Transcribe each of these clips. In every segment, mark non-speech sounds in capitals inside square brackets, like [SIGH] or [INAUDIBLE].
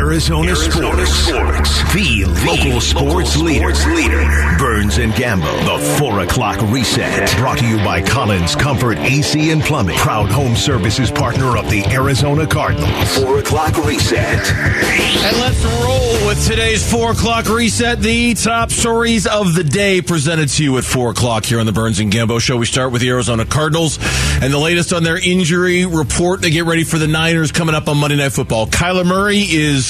Arizona, Arizona sports. sports. The local sports, leader. Burns and Gambo. The 4 o'clock reset. Brought to you by Collins Comfort AC and Plumbing. Proud home services partner of the Arizona Cardinals. 4 o'clock reset. And let's roll with today's 4 o'clock reset. The top stories of the day presented to you at 4 o'clock here on the Burns and Gambo show. We start with the Arizona Cardinals and the latest on their injury report. They get ready for the Niners coming up on Monday Night Football. Kyler Murray is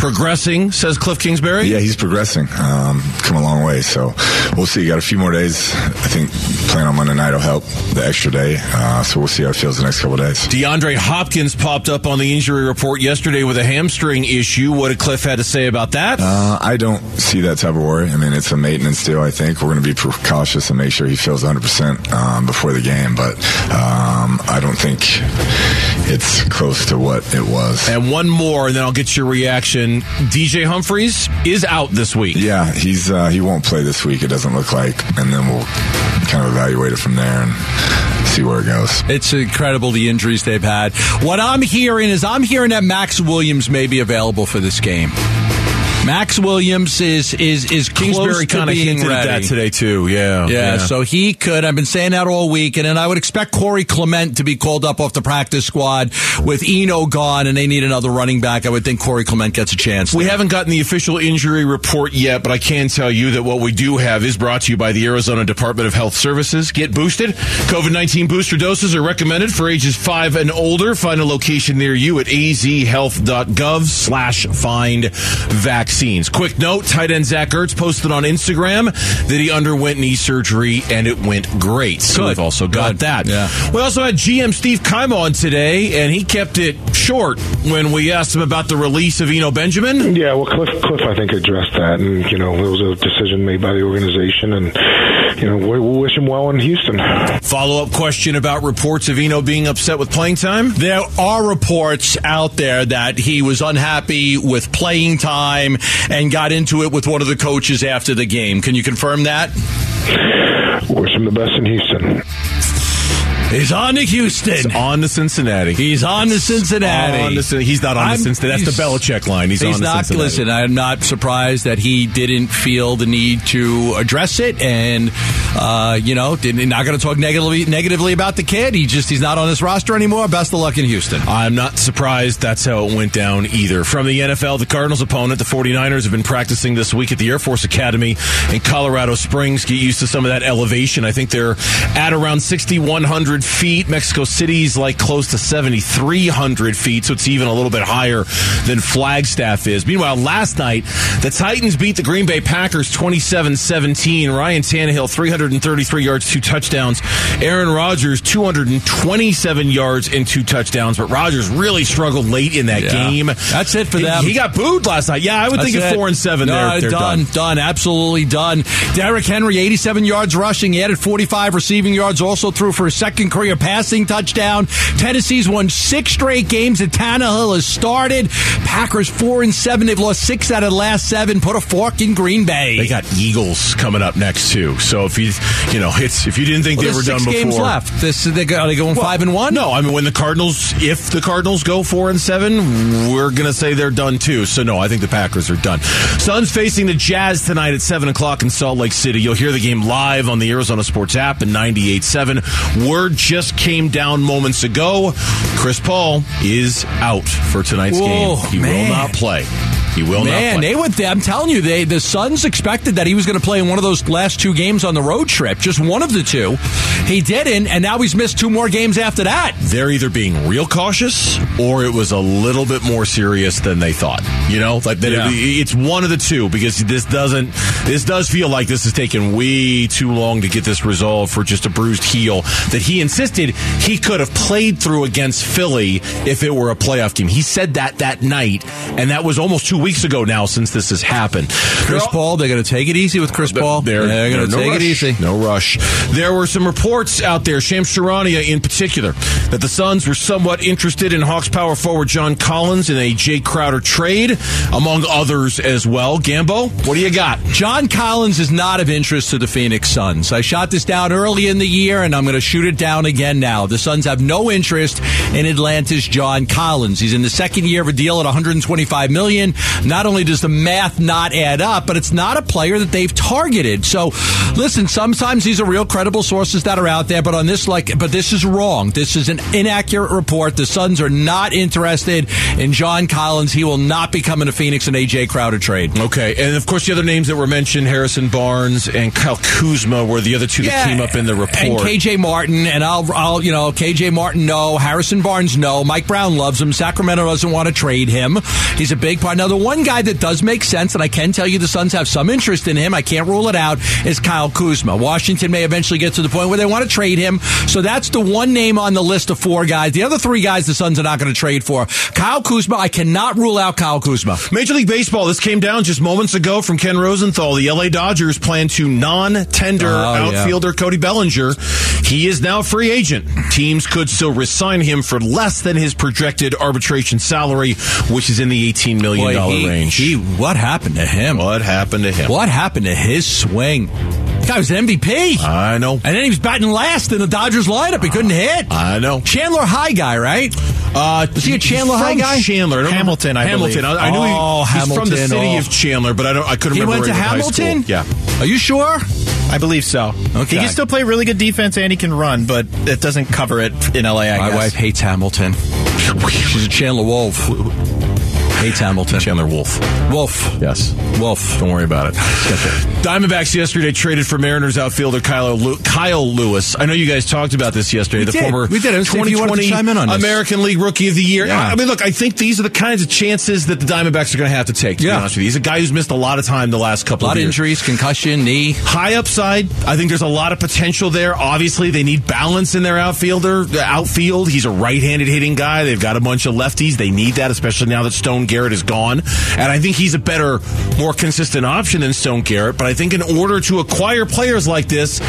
progressing, says Cliff Kingsbury. Yeah, he's progressing. Um, come a long way. So we'll see. Got a few more days. I think playing on Monday night will help the extra day. Uh, so we'll see how it feels the next couple days. DeAndre Hopkins popped up on the injury report yesterday with a hamstring issue. What did Cliff had to say about that? Uh, I don't see that type of worry. I mean, it's a maintenance deal. I think we're going to be cautious and make sure he feels 100 percent um, before the game. But um, I don't think it's close to what it was. And one more, and then I'll get your reaction. DJ Humphreys is out this week. Yeah, he's uh, he won't play this week. It doesn't look like, and then we'll kind of evaluate it from there and see where it goes. It's incredible the injuries they've had. What I'm hearing is I'm hearing that Max Williams may be available for this game. Max Williams is is is Kingsbury kind of hinted at that today too. Yeah, yeah, So he could. I've been saying that all week, and then I would expect Corey Clement to be called up off the practice squad with Eno gone, and they need another running back. I would think Corey Clement gets a chance. We there. haven't gotten the official injury report yet, but I can tell you that what we do have is brought to you by the Arizona Department of Health Services. Get boosted. COVID nineteen booster doses are recommended for ages five and older. Find a location near you at azhealth.gov/slash find vaccine vaccines. Quick note, tight end Zach Ertz posted on Instagram that he underwent knee surgery and it went great. So Good. we've also got Good. that. Yeah. We also had GM Steve Keim on today, and he kept it short when we asked him about the release of Eno Benjamin. Yeah, well, Cliff, Cliff, I think addressed that, and you know, it was a decision made by the organization, and you know, we we wish him well in Houston. Follow up question about reports of Eno being upset with playing time. There are reports out there that he was unhappy with playing time and got into it with one of the coaches after the game. Can you confirm that? Wish him the best in Houston. He's on to Houston. It's on to Cincinnati. He's on to Cincinnati. On to he's not on I'm- to Cincinnati. That's the he's- Belichick line. He's, on to not. Cincinnati. Listen, I'm not surprised that he didn't feel the need to address it, and uh, you know, didn't, not going to talk negatively negatively about the kid. He just he's not on this roster anymore. Best of luck in Houston. I'm not surprised that's how it went down either. From the NFL, the Cardinals opponent, the 49ers, have been practicing this week at the Air Force Academy in Colorado Springs. Get used to some of that elevation. I think they're at around 6,100 feet. Mexico City's like close to 7,300 feet, so it's even a little bit higher than Flagstaff is. Meanwhile, last night, the Titans beat the Green Bay Packers 27 17. Ryan Tannehill, 333 yards, two touchdowns. Aaron Rodgers, 227 yards and two touchdowns. But Rodgers really struggled late in that Yeah. game. That's it for He- them. He got booed last night. Yeah, I would think That's at it. four and seven, No, they're, they're done, done. absolutely done. Derrick Henry, 87 yards rushing. He added 45 receiving yards. Also threw for a second career passing touchdown. Tennessee's won six straight games that Tannehill has started. Packers four and seven. They've lost six out of the last seven. Put a fork in Green Bay. They got Eagles coming up next too. So if you you know it's if you didn't think Well, they were done before, games left. This they go, are they going five and one? No, I mean when the Cardinals, if the Cardinals go four and seven, we're gonna say they're done too. So no, I think the Packers are done. Suns facing the Jazz tonight at seven o'clock in Salt Lake City. You'll hear the game live on the Arizona Sports app and 98.7. Word just came down moments ago. Chris Paul is out for tonight's Whoa, game. He man. will not play. He will Man, they would. I'm telling you, they the Suns expected that he was going to play in one of those last two games on the road trip, just one of the two. He didn't, and now he's missed two more games after that. they're either being real cautious or it was a little bit more serious than they thought. You know, like that Yeah. it's one of the two because this doesn't this does feel like this has taken way too long to get this resolved for just a bruised heel that he insisted he could have played through against Philly if it were a playoff game. He said that that night and that was almost weeks ago now since this has happened. Chris Paul, they're going to take it easy with Chris Paul. They're, They're going to no take rush. it easy. No rush. There were some reports out there, Shams Charania in particular, that the Suns were somewhat interested in Hawks power forward John Collins in a Jae Crowder trade, among others as well. Gambo, what do you got? John Collins is not of interest to the Phoenix Suns. I shot this down early in the year, and I'm going to shoot it down again now. The Suns have no interest in Atlanta's John Collins. He's in the second year of a deal at 125 million. Not only does the math not add up, but it's not a player that they've targeted. So, listen, sometimes these are real credible sources that are out there, but on this, like, but this is wrong. This is an inaccurate report. The Suns are not interested in John Collins. He will not be coming to Phoenix in a Jae Crowder trade. Okay, and of course the other names that were mentioned, Harrison Barnes and Kyle Kuzma, were the other two that came up in the report. And KJ Martin, and I'll, I'll, you know, KJ Martin, no. Harrison Barnes, no. Mike Brown loves him. Sacramento doesn't want to trade him. He's a big part. Now, the one guy that does make sense, and I can tell you the Suns have some interest in him, I can't rule it out, is Kyle Kuzma. Washington may eventually get to the point where they want to trade him. So that's the one name on the list of four guys. The other three guys the Suns are not going to trade for. Kyle Kuzma, I cannot rule out Kyle Kuzma. Major League Baseball, this came down just moments ago from Ken Rosenthal. The LA Dodgers plan to non tender Oh, yeah. outfielder Cody Bellinger. He is now a free agent. Teams could still resign him for less than his projected arbitration salary, which is in the $18 million Boy, he- range. he- what happened to him? what happened to him? What happened to his swing? The guy was an MVP. I know. And then he was batting last in the Dodgers lineup. He couldn't hit. I know. Chandler High guy, right? Uh, Was he a Chandler High guy? Chandler, I Hamilton, I. Hamilton. believe. I, I knew Oh, he, he's from the city oh. of Chandler, but I don't. I couldn't He remember went to where he went high Hamilton? school. Yeah. Are you sure? I believe so. Okay. He can still play really good defense and he can run, but it doesn't cover it in LA, I My guess. wife hates Hamilton. She's a Chandler Wolf. Hates Hamilton. Chandler Wolf. Wolf. Yes. Wolf. Don't worry about it. Diamondbacks yesterday traded for Mariners outfielder Kyle, Lew- Kyle Lewis. I know you guys talked about this yesterday. the did. former We did. I was saying if you wanted to 2020 chime in on this. American League Rookie of the Year. Yeah. I mean, look, I think these are the kinds of chances that the Diamondbacks are going to have to take. To be Yeah. honest with you, he's a guy who's missed a lot of time the last A couple lot of of years. injuries, concussion, knee. High upside. I think there's a lot of potential there. Obviously, they need balance in their outfielder the outfield. He's a right-handed hitting guy. They've got a bunch of lefties. They need that, especially now that Stone Garrett is gone. And I think he's a better, more consistent option than Stone Garrett. But I think in order to acquire players like this,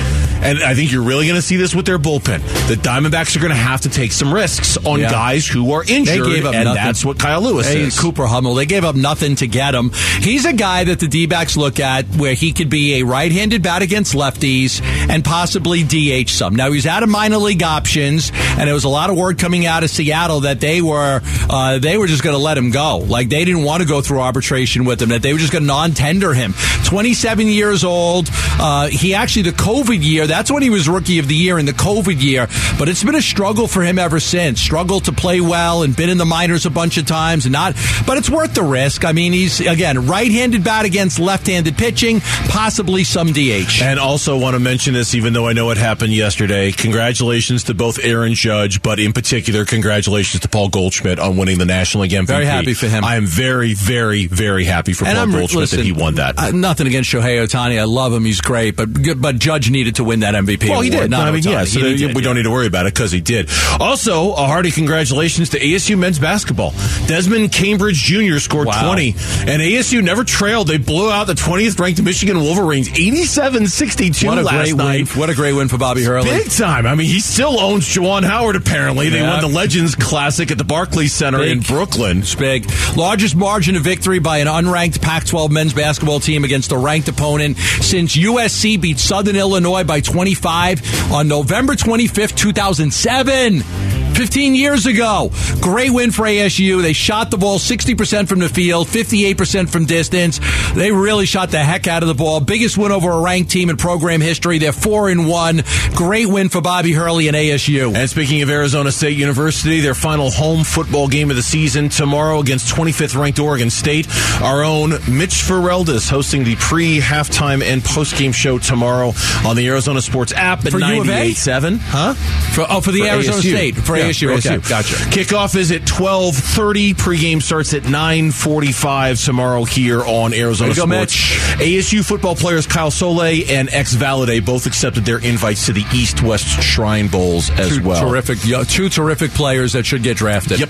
and I think you're really going to see this with their bullpen, the Diamondbacks are going to have to take some risks on Yeah. guys who are injured, They gave up and nothing. that's what Kyle Lewis Hey, is. Cooper Hummel. They gave up nothing to get him. He's a guy that the D backs look at where he could be a right handed bat against lefties and possibly DH some. Now, he's out of minor league options, and there was a lot of word coming out of Seattle that they were uh, they were just going to let him go. Like, they didn't want to go through arbitration with him, that they were just going to non tender him. 27 years old. Uh, he actually, the COVID year, that's when he was rookie of the year in the COVID year, but it's been a struggle for him ever since. Struggled to play well and been in the minors a bunch of times and not, but it's worth the risk. I mean, he's, again, right handed bat against left handed pitching, possibly some DH. And also want to mention this, even though I know it happened yesterday. Congratulations to both Aaron Judge, but in particular, congratulations to Paul Goldschmidt on winning the National League MVP. Very happy for him. I am very, very, very happy for And Paul I'm Goldschmidt listen, that he won that. uh, nothing against Shohei Ohtani. I love him. He's great, but but Judge needed to win that MVP. well, he award, did. Not I mean, Ohtani. yeah, so He did, we yeah. don't need to worry about it because he did. Also, a hearty congratulations to ASU men's basketball. Desmond Cambridge Jr. scored Wow. 20, and ASU never trailed. They blew out the 20th ranked Michigan Wolverines 87 62 What a last great night. win! What a great win for Bobby Hurley. Big time. I mean, he still owns Juwan Howard, apparently. They won the Legends Classic at the Barclays Center Big. in Brooklyn. It's big. Largest margin of victory by an unranked Pac 12 men's basketball team against a ranked opponent since USC beat Southern Illinois by 25 on November 25th, 2007. 15 years ago. Great win for ASU. They shot the ball 60% from the field, 58% from distance. They really shot the heck out of the ball. Biggest win over a ranked team in program history. They're 4 and 1. Great win for Bobby Hurley and ASU. And speaking of Arizona State University, their final home football game of the season tomorrow against 25th ranked Oregon State. Our own Mitch Ferreldis hosting the pre halftime and post game show tomorrow on the Arizona Sports app at For U 98.7. Huh? For, oh, for the For Arizona ASU. State. For Yeah. ASU. Okay, Okay, gotcha. Kickoff is at twelve thirty. Pregame starts at nine forty five tomorrow here on Arizona There you go, Sports. ASU football players Kyle Soelle and Ex Valide both accepted their invites to the East West Shrine Bowls as Two well. terrific, two terrific players that should get drafted. Yep.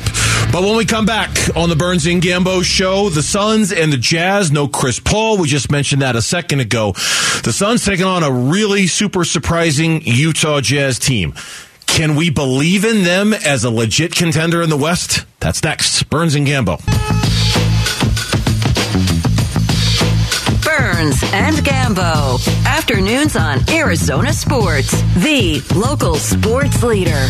But when we come back on the Burns and Gambo show, the Suns and the Jazz, no Chris Paul. We just mentioned that a second ago. The Suns taking on a really super surprising Utah Jazz team. Can we believe in them as a legit contender in the West? That's next. Burns and Gambo. Burns and Gambo. Afternoons on Arizona Sports, the local sports leader.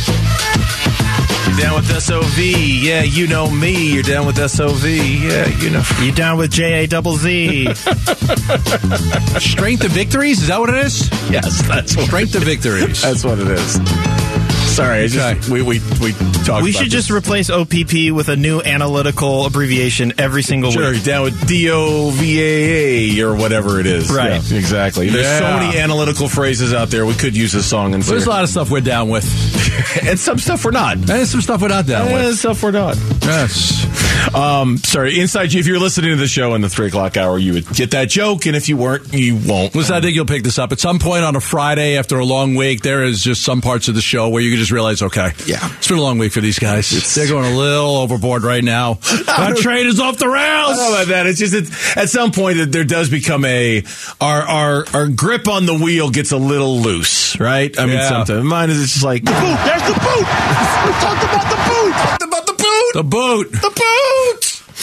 You're down with SOV. Yeah, you know me. You're down with SOV. Yeah, you know. You're down with J A double Z? [LAUGHS] Strength of victories? Is that what it is? Yes, that's what Strength of victories. [LAUGHS] That's what it is. Sorry, just, Okay. we, we, we talked we should this. just replace OPP with a new analytical abbreviation every single Sure, week. down with D O V A A or whatever it is. Right. Yeah, exactly. There's so many analytical phrases out there. We could use this song and There's a lot of stuff we're down with. [LAUGHS] and some stuff we're not. And some stuff we're not down And with. stuff we're not. Yes. Um, sorry, inside you. If you're listening to the show in the three o'clock hour, you would get that joke, and if you weren't, you won't. Listen, I think you'll pick this up at some point on a Friday after a long week. There is just some parts of the show where you can just realize, okay, Yeah. it's been a long week for these guys. They're going a little overboard right now. [LAUGHS] Our train is off the I rails. don't know about that. It's just it's, at some point that there does become a our our our grip on the wheel gets a little loose, right? I mean, Yeah. sometimes mine is it's just like the boot. There's the boot. [LAUGHS] we talked about the boot. Talked about the boot. The boot, The boot.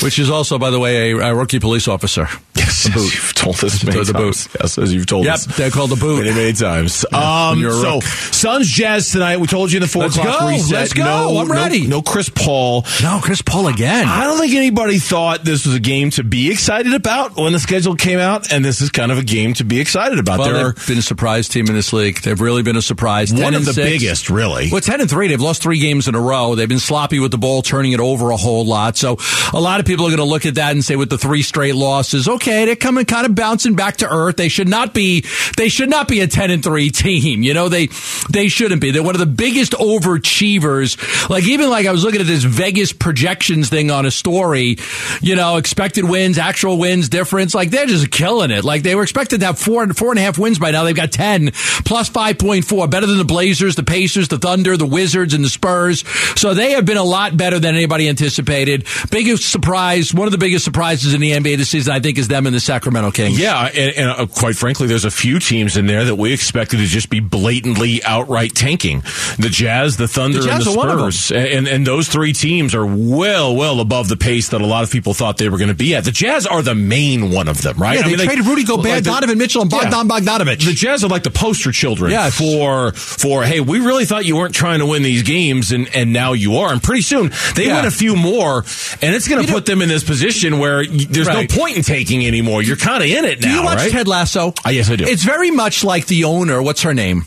Which is also, by the way, a, a rookie police officer. Yes, the [LAUGHS] boot. You've told us many The times. boot. Yes, as you've told Yep, us. they're called the boot. Many, many times. [LAUGHS] when Um, so. Suns Jazz tonight. We told you in the 4 Let's o'clock go. reset. Let's go. No, I'm ready. No, Chris Paul. No, Chris Paul again. I don't think anybody thought this was a game to be excited about when the schedule came out, and this is kind of a game to be excited about. Well, there they've been a surprise team in this league. They've really been a surprise. 10 one of the six. biggest, really. Well, 10 and 3. They've lost three games in a row. They've been sloppy with the ball, turning it over a whole lot. So a lot of people are going to look at that and say with the three straight losses, okay, they're coming kind of bouncing back to earth. They should not be, they should not be a 10 and 3 team. You know, they, they shouldn't be. They're one of the biggest overachievers. Like even like I was looking at this Vegas projections thing on a story, you know, expected wins, actual wins difference. Like they're just killing it. Like they were expected to have four, and four and a half wins by now. They've got 10 plus 5.4 better than the Blazers, the Pacers, the Thunder, the Wizards, and the Spurs. So they have been a lot better than anybody anticipated. Biggest surprise, one of the biggest surprises in the NBA this season, I think, is them and the Sacramento Kings. Yeah, and, and uh, quite frankly, there's a few teams in there that we expected to just be blatantly outright tanking. The Jazz, the Thunder, The Jazz and the are one of them. Spurs, and and those three teams are well, well above the pace that a lot of people thought they were going to be at. The Jazz are the main one of them, right? Yeah, I they mean, traded Rudy Gobert, like the- Donovan Mitchell, and Yeah. Bogdan Bogdanovich. The Jazz are like the poster children Yes. for for hey, we really thought you weren't trying to win these games, and and now you are. And pretty soon they Yeah. win a few more, and it's going to put them in this position where y- there's Right. no point in taking anymore. You're kind of in it now, do you watch right? Ted Lasso? Ah, yes, I do. It's very much like the owner. What's her name?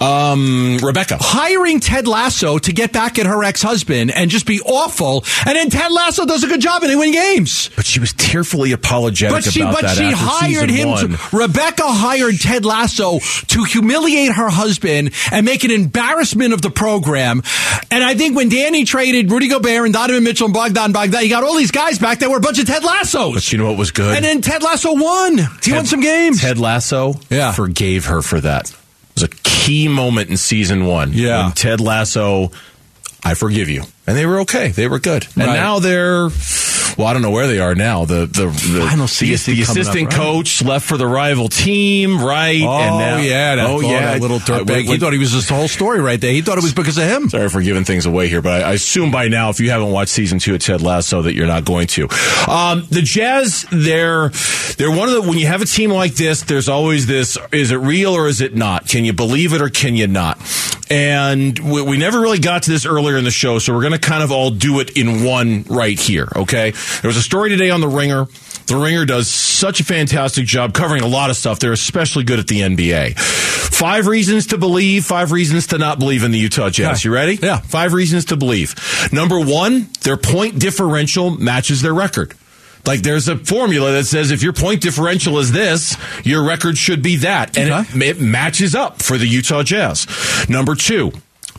Um, Rebecca. hiring Ted Lasso to get back at her ex-husband and just be awful, and then Ted Lasso does a good job and they win games. But she was tearfully apologetic But she, but she hired him. one. To, Rebecca hired Ted Lasso to humiliate her husband and make an embarrassment of the program. And I think when Danny traded Rudy Gobert and Donovan Mitchell and Bogdan Bogdan, he got all these guys back that were a bunch of Ted Lassos. But you know what was good? and then Ted Lasso won. He won some games. Ted Lasso Yeah. forgave her for that. It was a key moment in season one. Yeah. When Ted Lasso, I forgive you. And they were okay. They were good. And Right. now they're, well, I don't know where they are now. The the the, Final the, the coming up, assistant right? coach left for the rival team, right? Oh and now, yeah, that, oh yeah, little dirtbag. He thought he was just the whole story right there. He thought it was because of him. Sorry for giving things away here, but I, I assume by now, if you haven't watched season two of Ted Lasso, that you're not going to. Um, the Jazz, they're they're one of the when you have a team like this, there's always this: is it real or is it not? Can you believe it or can you not? And we, we never really got to this earlier in the show, so we're going to kind of all do it in one right here. Okay? There was a story today on the Ringer. The Ringer does such a fantastic job covering a lot of stuff. They're especially good at the NBA. Five reasons to believe, five reasons to not believe in the Utah Jazz. You ready? Yeah. Five reasons to believe. Number one, their point differential matches their record. Like there's a formula that says if your point differential is this, your record should be that. And Okay. it, it matches up for the Utah Jazz. Number two,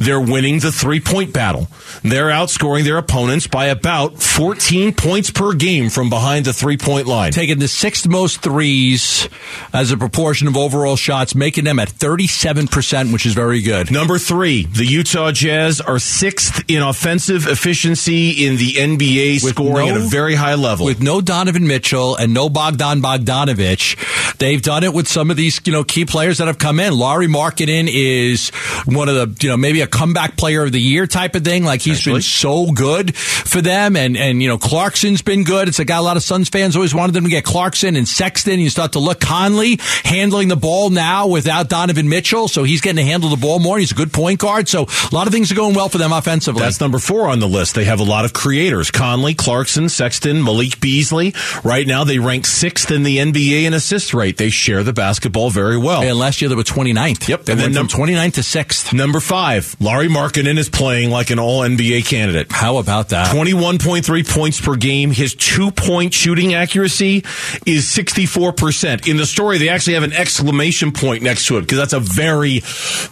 they're winning the three point battle. They're outscoring their opponents by about 14 points per game from behind the three point line. Taking the sixth most threes as a proportion of overall shots, making them at 37%, which is very good. Number three, the Utah Jazz are sixth in offensive efficiency in the NBA, With scoring no- at a very high level. With no Donovan Mitchell and no Bogdan Bogdanovich, they've done it with some of these, you know, key players that have come in. Lauri Markkanen is one of the, you know, maybe a comeback player of the year type of thing. Like he's been so good for them. And, and, you know, Clarkson's been good. It's a guy a lot of Suns fans always wanted them to get Clarkson and Sexton. You start to look Conley handling the ball now without Donovan Mitchell. So he's getting to handle the ball more. He's a good point guard. So a lot of things are going well for them offensively. That's number four on the list. They have a lot of creators. Conley, Clarkson, Sexton, Malik Beasley. Right now, they rank sixth in the NBA in assist rate. They share the basketball very well. and last year they were 29th. Yep. They And went then from 29th to 6th. Number five, Lauri Markkanen is playing like an all NBA candidate. How about that? 21.3 points per game. His two point shooting accuracy is 64%. In the story, they actually have an exclamation point next to it because that's a very,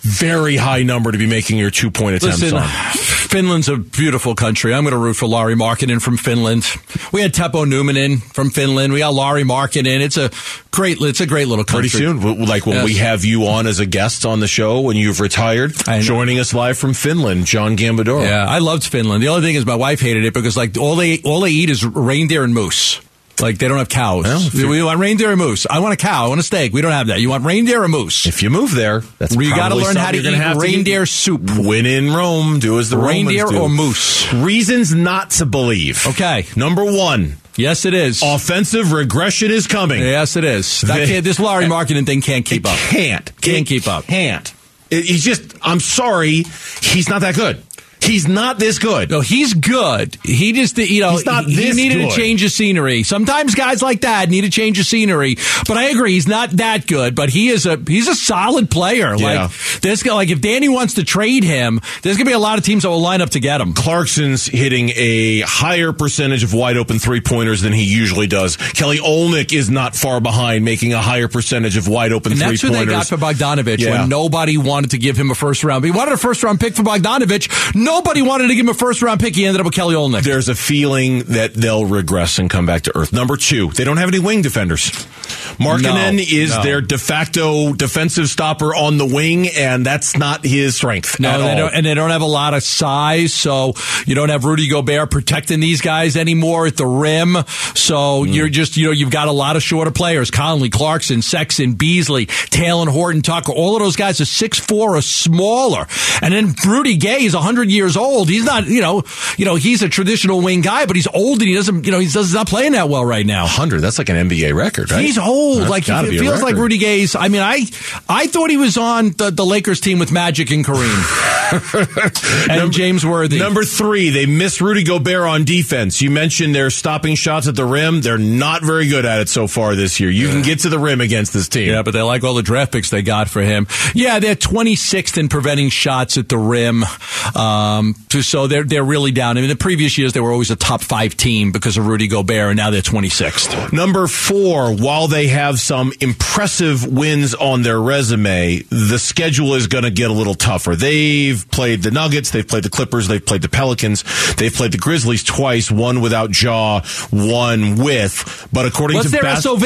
very high number to be making your two point attempts Listen, on. Finland's a beautiful country. I'm going to root for Lauri Markkanen from Finland. We had Teppo Numminen in from Finland. We got Lauri Markkanen. It's a great, it's a great little country. Pretty soon, like when Yes. we have you on as a guest on the show when you've retired, joining us live from Finland, John Gambadoro. Yeah, I loved Finland. The only thing is my wife hated it because like all they all they eat is reindeer and moose. Like they don't have cows. Well, we, want reindeer and moose. I want a cow. I want a steak. We don't have that. You want reindeer or moose? If you move there, that's We gotta learn how to something you're gonna eat have reindeer soup. When in Rome, do as the Reindeer Romans do. or moose? Reasons not to believe. Okay. Number one, Yes, it is. offensive regression is coming. Yes, it is. That kid, this Lauri Markkanen thing can't keep up. Can't. Can't It keep up. Can't. He's just. I'm sorry. He's not that good. He's not this good. No, he's good. He just, you know, He's not he, he needed good. a change of scenery. Sometimes guys like that need a change of scenery. But I agree, he's not that good. But he is a he's a solid player. Yeah. Like this guy, like if Danny wants to trade him, there's gonna be a lot of teams that will line up to get him. Clarkson's hitting a higher percentage of wide open three pointers than he usually does. Kelly Olynyk is not far behind, making a higher percentage of wide open three that's who they got for Bogdanovich Yeah. when nobody wanted to give him a first round. He wanted a first round pick for Bogdanovich. Nobody wanted to give him a first round pick. He ended up with Kelly Olynyk. There's a feeling that they'll regress and come back to earth. Number two, they don't have any wing defenders. Markkanen No, is no. their de facto defensive stopper on the wing, and that's not his strength No, they don't, and they don't have a lot of size, so you don't have Rudy Gobert protecting these guys anymore at the rim. So Hmm. you're just, you know, you've got a lot of shorter players: Conley, Clarkson, Sexton, Beasley, Talen, Horton, Tucker. All of those guys are six four or smaller. And then Rudy Gay is hundred years old. He's not, you know, you know, he's a traditional wing guy, but he's old and he doesn't, you know, he's, he's not playing that well right now. 100, that's like an NBA record, right? He's old. That's like it feels like. Rudy Gay's. I mean, I I thought he was on the, the Lakers team with Magic and Kareem [LAUGHS] and James Worthy. Number three, they miss Rudy Gobert on defense. You mentioned they're stopping shots at the rim. They're not very good at it so far this year. You can get to the rim against this team. Yeah, but they like all the draft picks they got for him. Yeah, they're 26th in preventing shots at the rim. Uh, Um, so they're they're really down. I mean, the previous years they were always a top five team because of Rudy Gobert, and now they're 26th. Number four, while they have some impressive wins on their resume, the schedule is going to get a little tougher. They've played the Nuggets, they've played the Clippers, they've played the Pelicans, they've played the Grizzlies twice, one without Ja, one with. But according What's to their Bas- SOV?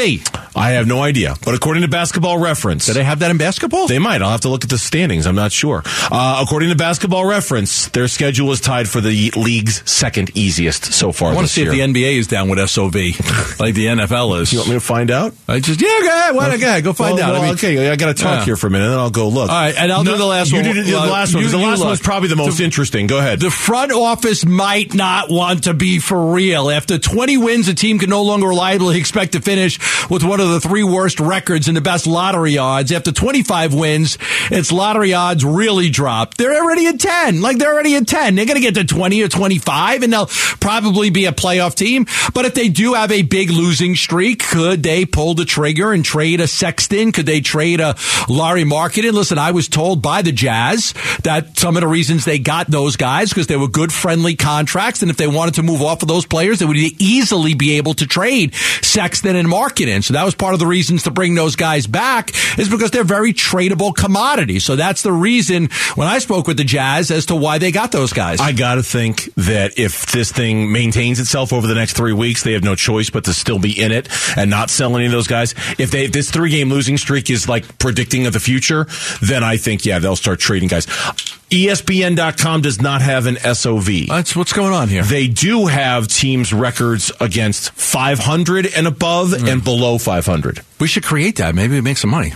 I have no idea. But according to Basketball Reference, Do they have that in basketball? They might. I'll have to look at the standings. I'm not sure. Uh, according to Basketball Reference, their schedule is tied for the league's second easiest so far. I want to see year. if the NBA is down with SOV, [LAUGHS] like the NFL is. You want me to find out? I just yeah, go ahead, why not? Go ahead, go find Well, out. well, I mean, okay, I got to talk Yeah. here for a minute, and then I'll go look. All right, and I'll do the last you one. You did the last one. you- the last one was probably the most The- interesting. Go ahead. The front office might not want to be for real. After 20 wins, a team can no longer reliably expect to finish with one of the three worst records and the best lottery odds. After 25 wins, its lottery odds really dropped. They're already at 10. Like they're already at 10. They're going to get to 20 or 25 and they'll probably be a playoff team. But if they do have a big losing streak, could they pull the trigger and trade a Sexton? Could they trade a Lauri Markkanen? Listen, I was told by the Jazz that some of the reasons they got those guys because they were good friendly contracts. And if they wanted to move off of those players, they would easily be able to trade Sexton and Markkanen. So that was part of the reasons to bring those guys back is because they're very tradable commodities. So that's the reason when I spoke with the Jazz as to why they got those guys. I got to think that if this thing maintains itself over the next three weeks, they have no choice but to still be in it and not sell any of those guys. If they if this three game losing streak is like predicting of the future, then I think yeah they'll start trading guys. ESPN.com does not have an SOV. That's what's going on here. They do have teams' records against 500 and above hmm. and below 500. we should create that. Maybe we make some money.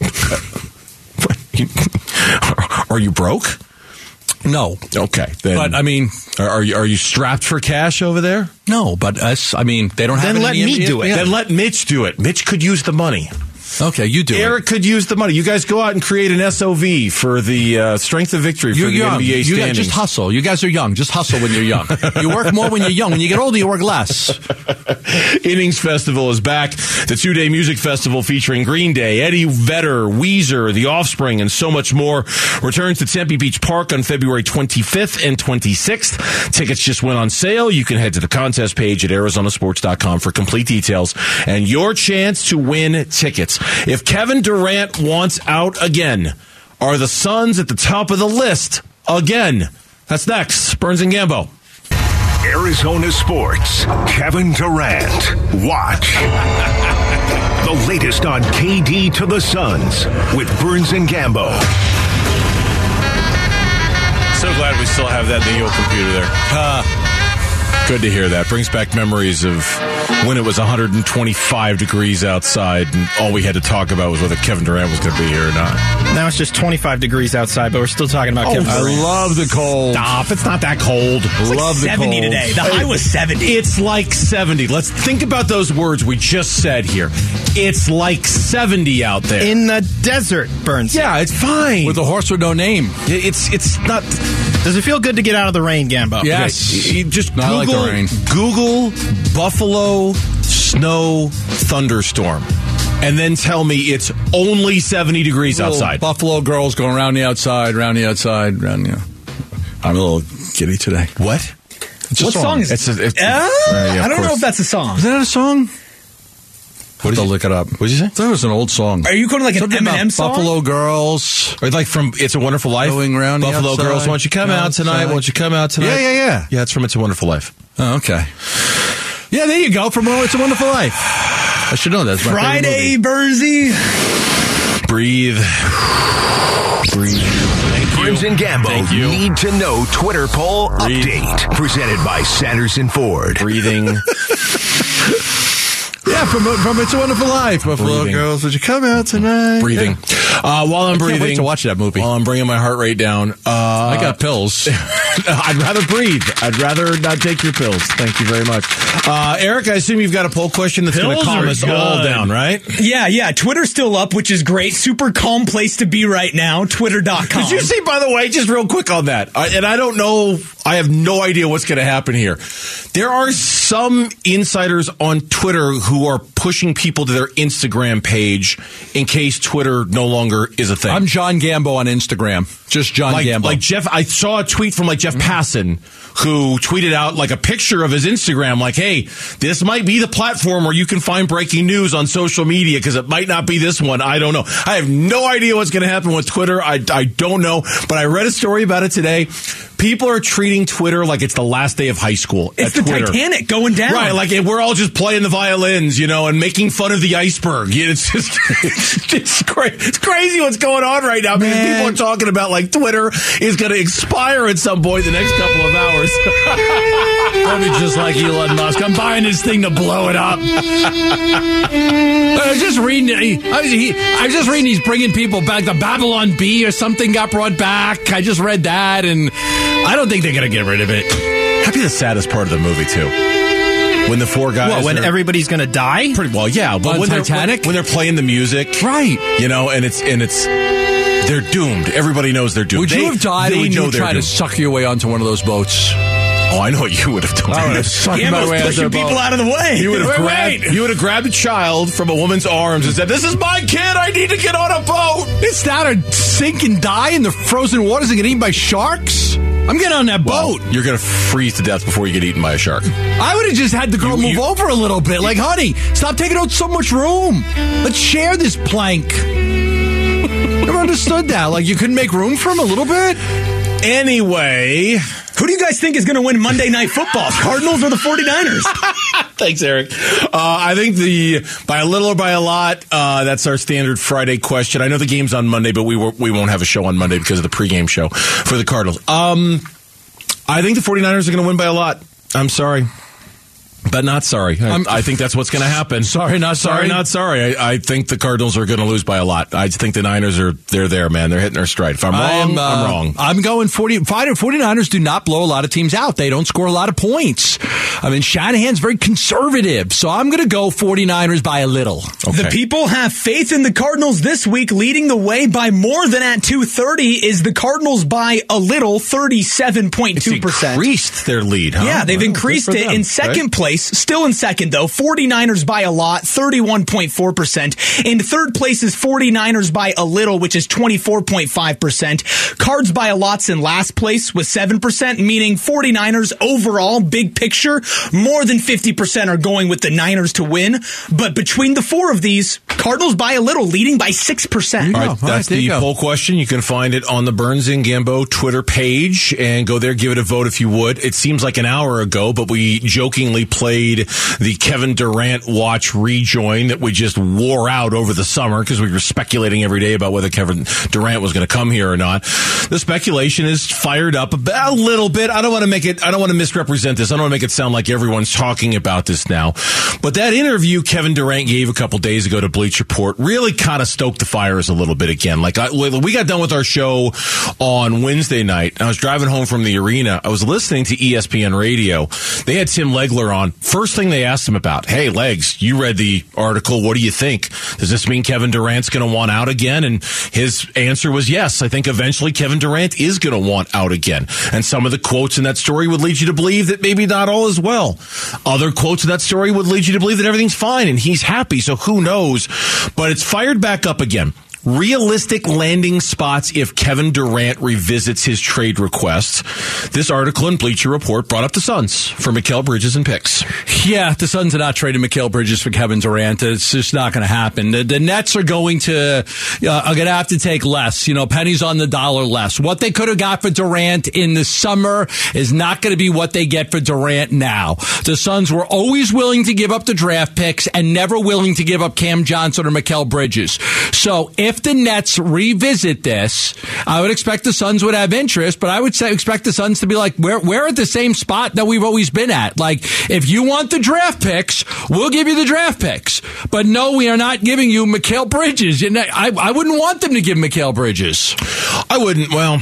[LAUGHS] [LAUGHS] Are you broke? No, Okay, then. but I mean, are, are you are you strapped for cash over there? no, but us. I mean, they don't have Then let me do it. Yeah. Then let Mitch do it. Mitch could use the money. Okay, you do Eric could use the money. You guys go out and create an SOV for the uh, strength of victory for You're the young. NBA You standings. just hustle. You guys are young. Just hustle when you're young. you work more when you're young. When you get older, you work less. [LAUGHS] Innings Festival is back. The two day music festival featuring Green Day, Eddie Vedder, Weezer, The Offspring, and so much more returns to Tempe Beach Park on February 25th and 26th. Tickets just went on sale. You can head to the contest page at arizonasports.com for complete details and your chance to win tickets. If Kevin Durant wants out again, are the Suns at the top of the list again? That's next. Burns and Gambo. Arizona Sports, Kevin Durant. Watch. [LAUGHS] the latest on KD to the Suns with Burns and Gambo. So glad we still have that in the old computer there. Good to hear that. Brings back memories of when it was 125 degrees outside and all we had to talk about was whether Kevin Durant was going to be here or not. Now it's just 25 degrees outside, but we're still talking about oh, Kevin Durant. I love the cold. Stop. It's not that cold. love the 70 cold. today. The high was 70. It's like 70. Let's think about those words we just said here. It's like 70 out there. In the desert, Burns. yeah, it's fine. With a horse with no name. it's it's not Does it feel good to get out of the rain, Gambo? Yes. Okay, you just No, I like Google, the rain. Google Buffalo snow thunderstorm, and then tell me it's only seventy degrees Little outside. Buffalo girls going around the outside, around the outside, around the. I'm a little giddy today. what? It's a what song is It's a, it's Uh, yeah, I don't know if that's a song. Is that a song? What Have did to you- look it up. What did you say? I thought it was an old song. Are you quoting like an Something about Eminem song? Buffalo girls. Or like from It's a Wonderful Life. Going round Buffalo outside, girls, won't you come out tonight? outside. Won't you come out tonight? Yeah, yeah, yeah. Yeah, it's from It's a Wonderful Life. Oh, okay. Yeah, there you go. From Oh, It's a Wonderful Life. I should know that. My Friday, movie. Bursey. Breathe. Breathe. Thank you. Burns and Gambo Thank you. need to know Twitter poll Breathe. update presented by Sanderson Ford. Breathing. [LAUGHS] Yeah, from, from It's a Wonderful Life. Buffalo Breathing. girls, would you come out tonight? breathing. Uh, while I'm I breathing, wait to watch that movie. While I'm bringing my heart rate down, uh, I got pills. [LAUGHS] I'd rather breathe. I'd rather not take your pills. Thank you very much, uh, Eric. I assume you've got a poll question that's going to calm us all down, right? Yeah, yeah. Twitter's still up, which is great. Super calm place to be right now. Twitter.com. Did you see, by the way, just real quick on that, I, and I don't know, I have no idea what's going to happen here. There are some insiders on Twitter who are pushing people to their Instagram page in case Twitter no longer is a thing. I'm John Gambo on Instagram. Just John like, Gambo. like Jeff, I saw a tweet from like Jeff mm-hmm. Passan who tweeted out like a picture of his Instagram, like, "Hey, this might be the platform where you can find breaking news on social media because it might not be this one. I don't know. I have no idea what's going to happen with Twitter. I I don't know, but I read a story about it today. People are treating Twitter like it's the last day of high school. It's the Twitter. Titanic going down. Right, like we're all just playing the violins, you know, and making fun of the iceberg. It's just, [LAUGHS] it's, cra- it's crazy what's going on right now because Man. people are talking about like Twitter is going to expire at some point in the next couple of hours. [LAUGHS] Probably just like Elon Musk. I'm buying this thing to blow it up. I was just reading. I was, he, I was just reading. He's bringing people back. The Babylon Bee or something got brought back. I just read that, and I don't think they're gonna get rid of it. That'd be the saddest part of the movie too. When the four guys, What, when are- everybody's going to die? pretty well, yeah, but On when Titanic? they're when they're playing the music, Right. You know, and it's and it's they're doomed. Everybody knows they're doomed. Would They- you have died? They would you try to suck your way onto one of those boats? Oh, I know what you would have done. I would have sucked my way pushing a boat. people out of the way. You would have grabbed. You would have grabbed a child from a woman's arms and said, "This is my kid. I need to get on a boat." It's that a sink and die in the frozen waters and get eaten by sharks. I'm getting on that boat. You're going to freeze to death before you get eaten by a shark. I would have just had the girl You- move you- over a little bit. Like, honey, stop taking out so much room. Let's share this plank. Never understood that. Like, you couldn't make room for him a little bit? Anyway, Who do you guys think is going to win Monday Night Football? [LAUGHS] Cardinals or the 49ers? [LAUGHS] Thanks, Eric. Uh, I think the by a little or by a lot. Uh, that's our standard Friday question. I know the game's on Monday, but we were, we won't have a show on Monday because of the pregame show for the Cardinals. Um, I think the 49ers are going to win by a lot. I'm sorry. But not sorry. I, I'm- think that's what's going to happen. Sorry, not sorry? not sorry. I, I think the Cardinals are going to lose by a lot. I think the Niners are they're there, man. They're hitting their stride. If I'm wrong, I am, uh, I'm wrong. I'm going 40. 49ers do not blow a lot of teams out. They don't score a lot of points. I mean, Shanahan's very conservative. So I'm going to go 49ers by a little. Okay. The people have faith in the Cardinals this week, leading the way by more than at 230 is the Cardinals by a little, 37.2%. increased their lead. Huh? Yeah, they've Well, increased it them, in second right? place, still in second though. 49ers by a lot, 31.4%. In third place is 49ers by a little, which is 24.5%. Cards by a lot's in last place with 7%, meaning 49ers overall, big picture, more than 50% are going with the Niners to win. But between the four of these, Cardinals by a little, leading by 6%. All right, all right, that's the go. poll question. You can find it on the Burns and Gambo Twitter page and go there, give it a vote if you would. It seems like an hour ago, but we jokingly played the Kevin Durant watch rejoin that we just wore out over the summer because we were speculating every day about whether Kevin Durant was going to come here or not. The speculation is fired up a, little bit. I don't want to make it, I don't want to misrepresent this. I don't want to make it sound like everyone's talking about this now. But that interview Kevin Durant gave a couple days ago to Bleacher Report really kind of stoked the fires a little bit again. Like I, we got done with our show on Wednesday night. I was driving home from the arena. I was listening to ESPN radio. They had Tim Legler on. First thing they asked him about, hey, Legs, you read the article. What do you think? Does this mean Kevin Durant's going to want out again? And his answer was yes. I think eventually Kevin Durant is going to want out again. And some of the quotes in that story would lead you to believe that maybe not all is well. Other quotes in that story would lead you to believe that everything's fine and he's happy. So who knows? But it's fired back up again. Realistic landing spots if Kevin Durant revisits his trade requests. This article in Bleacher Report brought up the Suns for Mikal Bridges and picks. Yeah, the Suns are not trading Mikal Bridges for Kevin Durant. It's just not going to happen. The, the Nets are going to uh, are going to have to take less. You know, pennies on the dollar less. What they could have got for Durant in the summer is not going to be what they get for Durant now. The Suns were always willing to give up the draft picks and never willing to give up Cam Johnson or Mikael Bridges. So if the Nets revisit this, I would expect the Suns would have interest, but I would say expect the Suns to be like, we're, we're at the same spot that we've always been at. Like, if you want the draft picks, we'll give you the draft picks. But no, we are not giving you Mikal Bridges. I, I wouldn't want them to give Mikal Bridges. I wouldn't. Well,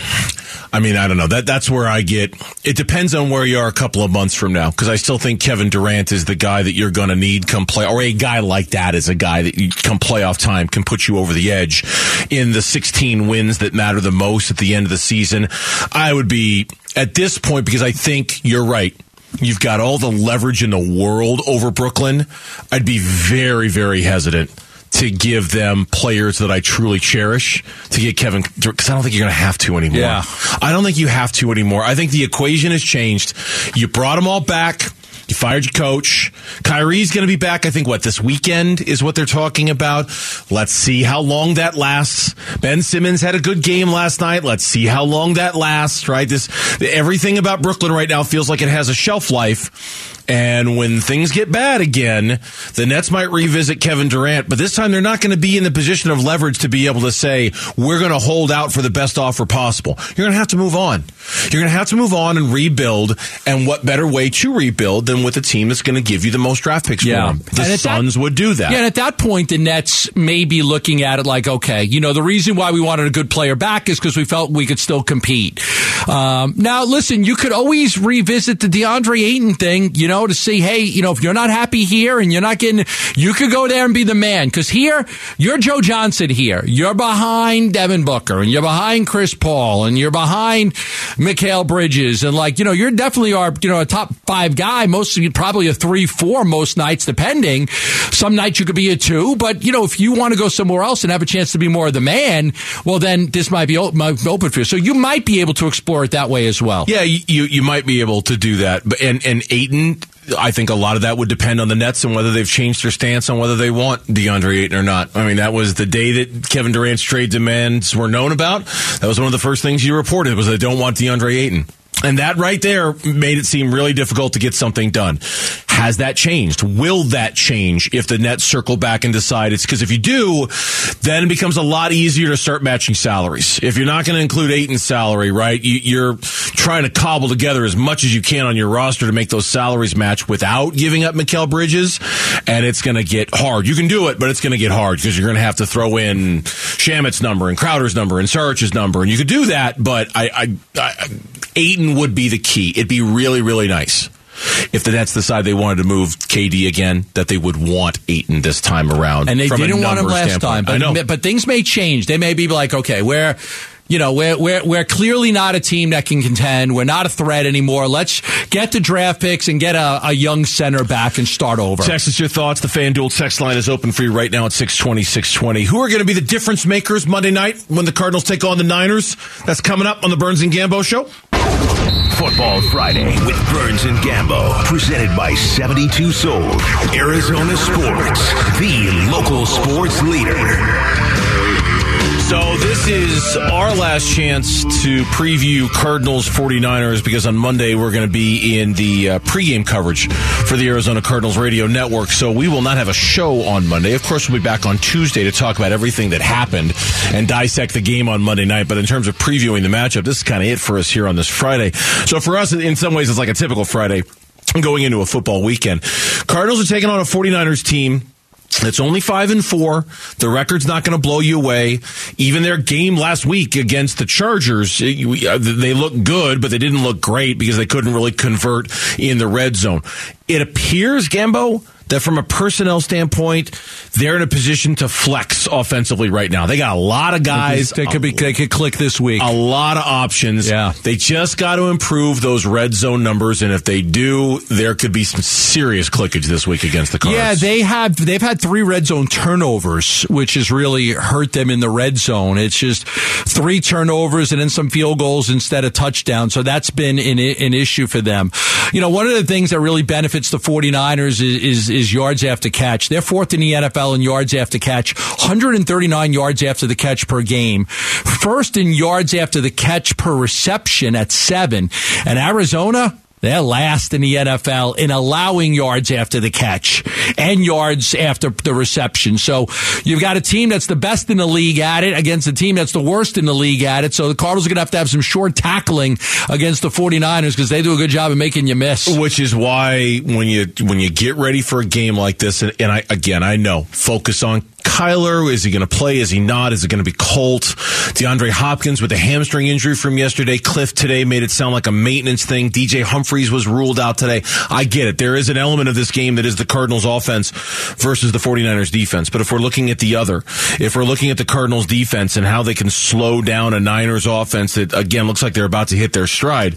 I mean, I don't know. That that's where I get. It depends on where you are a couple of months from now, because I still think Kevin Durant is the guy that you're going to need come play, or a guy like that is a guy that you come playoff time can put you over the edge in the 16 wins that matter the most at the end of the season. I would be at this point because I think you're right. You've got all the leverage in the world over Brooklyn. I'd be very, very hesitant to give them players that I truly cherish to get Kevin because I don't think you're going to have to anymore. Yeah. I don't think you have to anymore. I think the equation has changed. You brought them all back. You fired your coach. Kyrie's going to be back. I think what this weekend is what they're talking about. Let's see how long that lasts. Ben Simmons had a good game last night. Let's see how long that lasts. Right? This everything about Brooklyn right now feels like it has a shelf life. And when things get bad again, the Nets might revisit Kevin Durant, but this time they're not going to be in the position of leverage to be able to say, we're going to hold out for the best offer possible. You're going to have to move on. You're going to have to move on and rebuild. And what better way to rebuild than with a team that's going to give you the most draft picks Yeah. for them? The at that- Suns would do that. Yeah, and at that point, the Nets may be looking at it like, okay, you know, the reason why we wanted a good player back is because we felt we could still compete. Um, now, listen, you could always revisit the DeAndre Ayton thing, you know, to see, hey, you know, if you're not happy here and you're not getting, you could go there and be the man. Because here, you're Joe Johnson here. You're behind Devin Booker and you're behind Chris Paul and you're behind Mikal Bridges. And like, you know, you're definitely our, you know, a top five guy, most probably a three, four most nights, depending. Some nights you could be a two, but you know, if you want to go somewhere else and have a chance to be more of the man, well, then this might be open for you. So you might be able to explore it that way as well. Yeah, you you might be able to do that. But and and Ayton I think a lot of that would depend on the Nets and whether they've changed their stance on whether they want DeAndre Ayton or not. I mean, that was the day that Kevin Durant's trade demands were known about. That was one of the first things you reported was they don't want DeAndre Ayton. And that right there made it seem really difficult to get something done. Has that changed? Will that change if the Nets circle back and decide it's because if you do, then it becomes a lot easier to start matching salaries. If you're not going to include Ayton's salary, right, you're trying to cobble together as much as you can on your roster to make those salaries match without giving up Mikal Bridges, and it's going to get hard. You can do it, but it's going to get hard because you're going to have to throw in Shamet's number and Crowder's number and Saric's number, and you could do that, but I, I, I Would be the key. It'd be really, really nice if the Nets decide they wanted to move KD again, that they would want Ayton this time around. And they didn't want him last standpoint. time. But, but things may change. They may be like, okay, we're you know, we're, we're, we're clearly not a team that can contend. We're not a threat anymore. Let's get the draft picks and get a, a young center back and start over. Text us your thoughts. The FanDuel text line is open for you right now at 620, 620. Who are going to be the difference makers Monday night when the Cardinals take on the Niners? That's coming up on the Burns and Gambo Show. Football Friday with Burns and Gambo, presented by 72 Sold, Arizona Sports, the local sports leader. So this is our last chance to preview Cardinals 49ers because on Monday we're going to be in the uh, pregame coverage for the Arizona Cardinals radio network. So we will not have a show on Monday. Of course, we'll be back on Tuesday to talk about everything that happened and dissect the game on Monday night. But in terms of previewing the matchup, this is kind of it for us here on this Friday. So for us, in some ways, it's like a typical Friday going into a football weekend. Cardinals are taking on a 49ers team it's only five and four. The record's not going to blow you away. Even their game last week against the Chargers, uh, they look good, but they didn't look great because they couldn't really convert in the red zone. It appears, Gambo, that from a personnel standpoint, they're in a position to flex offensively right now. They got a lot of guys. They could be they could click this week. A lot of options. Yeah. They just got to improve those red zone numbers, and if they do, there could be some serious clickage this week against the Cards. Yeah, they have they've had three red zone turnovers, which has really hurt them in the red zone. It's just three turnovers and then some field goals instead of touchdowns. So that's been an, an issue for them. You know, one of the things that really benefits the 49ers is, is is yards after catch. They're fourth in the NFL in yards after catch, 139 yards after the catch per game. First in yards after the catch per reception at seven. And Arizona, they're last in the NFL in allowing yards after the catch and yards after the reception. So you've got a team that's the best in the league at it against a team that's the worst in the league at it. So the Cardinals are going to have to have some short tackling against the 49ers because they do a good job of making you miss. Which is why when you when you get ready for a game like this, and, and I again I know focus on Kyler? Is he going to play? Is he not? Is it going to be Colt? DeAndre Hopkins with a hamstring injury from yesterday. Kliff today made it sound like a maintenance thing. DJ Humphries was ruled out today. I get it. There is an element of this game that is the Cardinals offense versus the 49ers defense. But if we're looking at the other, if we're looking at the Cardinals defense and how they can slow down a Niners offense that again looks like they're about to hit their stride.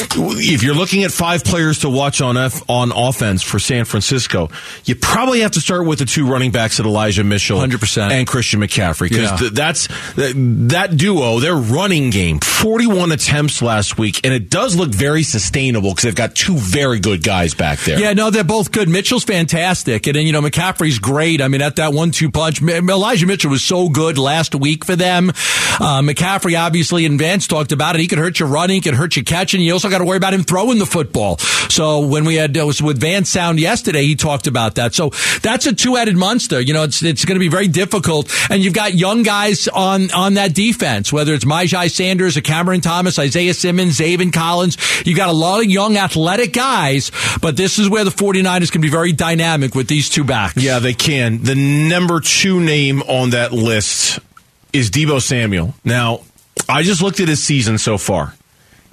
If you're looking at five players to watch on F, on offense for San Francisco, you probably have to start with the two running backs at Elijah Mitchell Mitchell 100%. and Christian McCaffrey because yeah. th- that's th- that duo, their running game, 41 attempts last week, and it does look very sustainable because they've got two very good guys back there. Yeah, no, they're both good. Mitchell's fantastic, and then you know McCaffrey's great. I mean, at that one-two punch, Elijah Mitchell was so good last week for them. Uh, McCaffrey, obviously, and Vance talked about it. He could hurt your running, he could hurt your catching. You also got to worry about him throwing the football. So when we had uh, was with Vance Sound yesterday, he talked about that. So that's a two-headed monster. You know, it's it's going to be very difficult. And you've got young guys on, on that defense, whether it's Myjai Sanders or Cameron Thomas, Isaiah Simmons, Zaven Collins. You've got a lot of young athletic guys, but this is where the 49ers can be very dynamic with these two backs. Yeah, they can. The number two name on that list is Deebo Samuel. Now, I just looked at his season so far.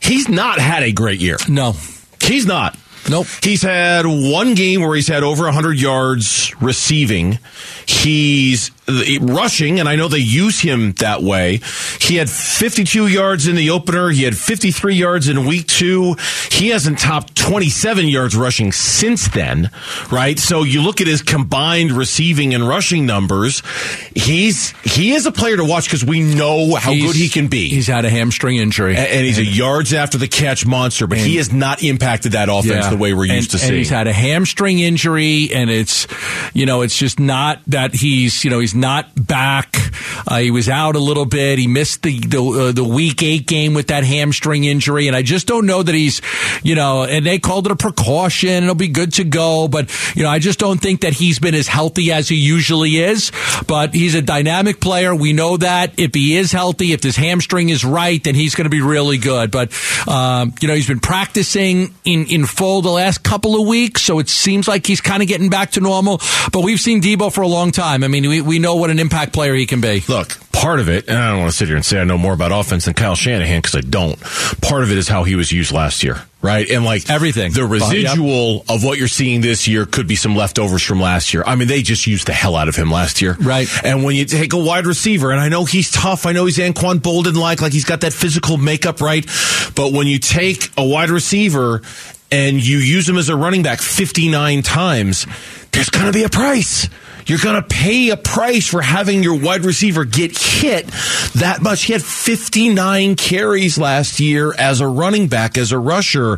He's not had a great year. No. He's not. Nope. He's had one game where he's had over 100 yards receiving. He's rushing, and I know they use him that way. He had 52 yards in the opener. He had 53 yards in week two. He hasn't topped 27 yards rushing since then, right? So you look at his combined receiving and rushing numbers. He's he is a player to watch because we know how He's- good he can be. He's had a hamstring injury. A- and he's a yards after the catch monster, but he has not impacted that offense Yeah. the way we're used and, to and seeing. he's had a hamstring injury, and it's, you know, it's just not that he's, you know, he's not back. Uh, he was out a little bit. He missed the the, uh, the week eight game with that hamstring injury, and I just don't know that he's, you know, and they called it a precaution. It'll be good to go, but you know, I just don't think that he's been as healthy as he usually is. But he's a dynamic player. We know that if he is healthy, if his hamstring is right, then he's going to be really good. But um, you know, he's been practicing in in full the last couple of weeks, so it seems like he's kind of getting back to normal. But we've seen Deebo for a long time. I mean, we, we know what an impact player he can be. Look, part of it, and I don't want to sit here and say I know more about offense than Kyle Shanahan because I don't. Part of it is how he was used last year, right? And like Everything. the Uh, yep. residual of what you're seeing this year could be some leftovers from last year. I mean, they just used the hell out of him last year, Right. And when you take a wide receiver, and I know he's tough, I know he's Anquan Boldin like, like he's got that physical makeup, right? But when you take a wide receiver and you use him as a running back 59 times, there's going to be a price. You're going to pay a price for having your wide receiver get hit that much. He had 59 carries last year as a running back, as a rusher,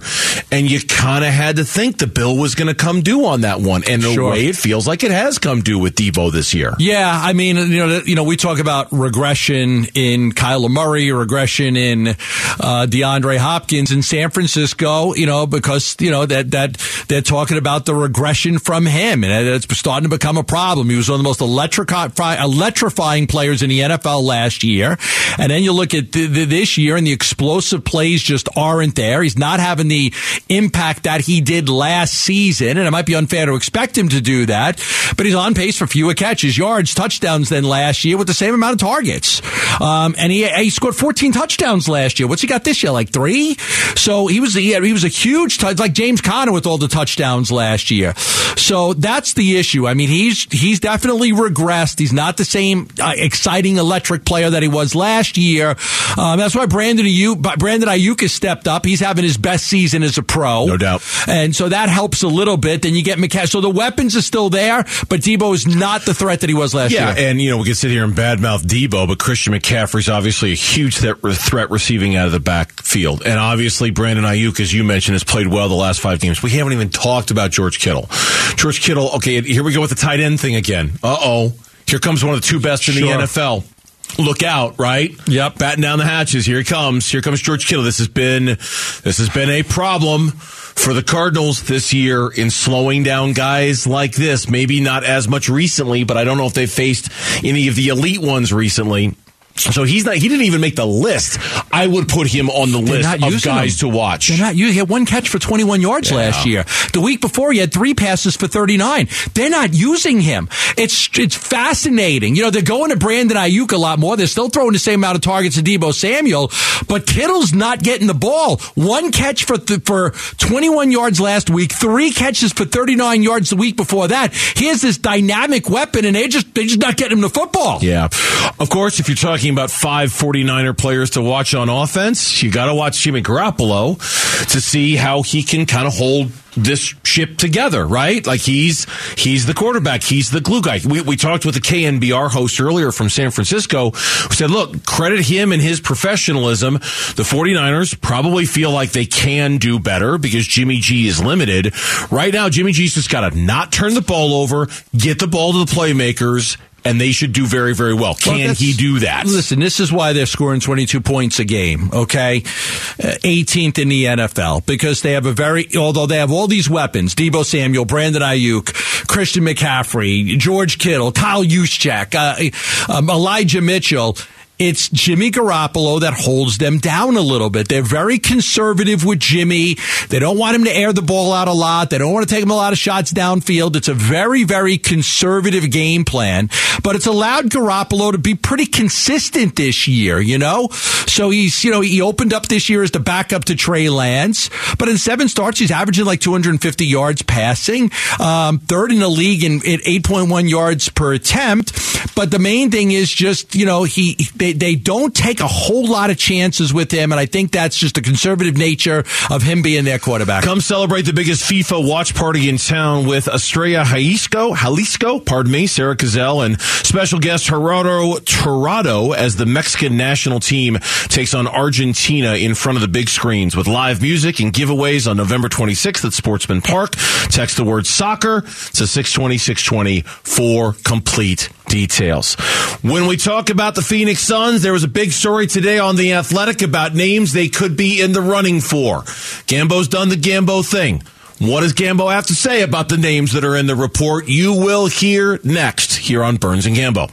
and you kind of had to think the bill was going to come due on that one. And the Sure. way it feels like it has come due with Deebo this year. Yeah, I mean, you know, you know, we talk about regression in Kyler Murray, regression in uh, DeAndre Hopkins in San Francisco. You know, because you know that that they're talking about the regression from him, and it's starting to become a problem. He was one of the most electrifying, players in the NFL last year, and then you look at th- th- this year, and the explosive plays just aren't there. He's not having the impact that he did last season, and it might be unfair to expect him to do that, but he's on pace for fewer catches, yards, touchdowns than last year with the same amount of targets. Um, and he, he scored 14 touchdowns last year. What's he got this year? Like three? So he was he, he was a huge touch, like James Conner with all the touchdowns last year. So that's the issue. I mean, he's he's definitely regressed. He's not the same uh, exciting electric player that he was last year. Um, that's why Brandon Aiyuk, Brandon Aiyuk has stepped up. He's having his best season as a pro, No doubt. and so that helps a little bit. Then you get McCaffrey. So the weapons are still there, but Deebo is not the threat that he was last Yeah, year. and you know we can sit here and badmouth Deebo, but Christian McCaffrey's obviously a huge threat, threat receiving out of the backfield, and obviously Brandon Aiyuk, as you mentioned, has played well the last five games. We haven't even talked about George Kittle. George Kittle. Okay, here we go with the tight end thing again. Uh oh, here comes one of the two best in the NFL. Look out, right? Yep. Batten down the hatches. Here he comes. Here comes George Kittle. This has been this has been a problem for the Cardinals this year in slowing down guys like this. Maybe not as much recently, but I don't know if they've faced any of the elite ones recently. So he's not. He didn't even make the list. I would put him on the They're list of guys him. to watch. They're not. You had one catch for 21 yards last year. The week before, he had three passes for 39. They're not using him. It's it's fascinating. You know, they're going to Brandon Aiyuk a lot more. They're still throwing the same amount of targets to Deebo Samuel, but Kittle's not getting the ball. One catch for th- for 21 yards last week. Three catches for 39 yards the week before that. He has this dynamic weapon, and they just they just not getting him the football. Yeah. Of course, if you're talking about five 49er players to watch on offense, you got to watch Jimmy Garoppolo to see how he can kind of hold this ship together, right? Like he's he's the quarterback, he's the glue guy. We, we talked with the KNBR host earlier from San Francisco who said, look, credit him and his professionalism. The 49ers probably feel like they can do better because Jimmy G is limited. Right now, Jimmy G's just got to not turn the ball over, get the ball to the playmakers, and they should do very, very well. Well, Can that's- he do that? Listen, this is why they're scoring 22 points a game, okay? Uh, 18th in the NFL because they have a very, although they have all these weapons, Deebo Samuel, Brandon Aiyuk, Christian McCaffrey, George Kittle, Kyle Juszczyk, uh, um, Elijah Mitchell. It's Jimmy Garoppolo that holds them down a little bit. They're very conservative with Jimmy. They don't want him to air the ball out a lot. They don't want to take him a lot of shots downfield. It's a very, very conservative game plan, but it's allowed Garoppolo to be pretty consistent this year, you know? So he's, you know, he opened up this year as the backup to Trey Lance, but in seven starts, he's averaging like 250 yards passing, um, third in the league in, at 8.1 yards per attempt. But the main thing is just, you know, he, they, they don't take a whole lot of chances with him. And I think that's just the conservative nature of him being their quarterback. Come celebrate the biggest FIFA watch party in town with Estrella Jalisco, Jalisco, pardon me, Sarah Cazell, and special guest Gerardo Torrado as the Mexican national team takes on Argentina in front of the big screens with live music and giveaways on November 26th at Sportsman Park. Text the word soccer to 620 620 for complete details. When we talk about the Phoenix Suns, there was a big story today on The Athletic about names they could be in the running for. Gambo's done the Gambo thing. What does Gambo have to say about the names that are in the report? You will hear next here on Burns and Gambo.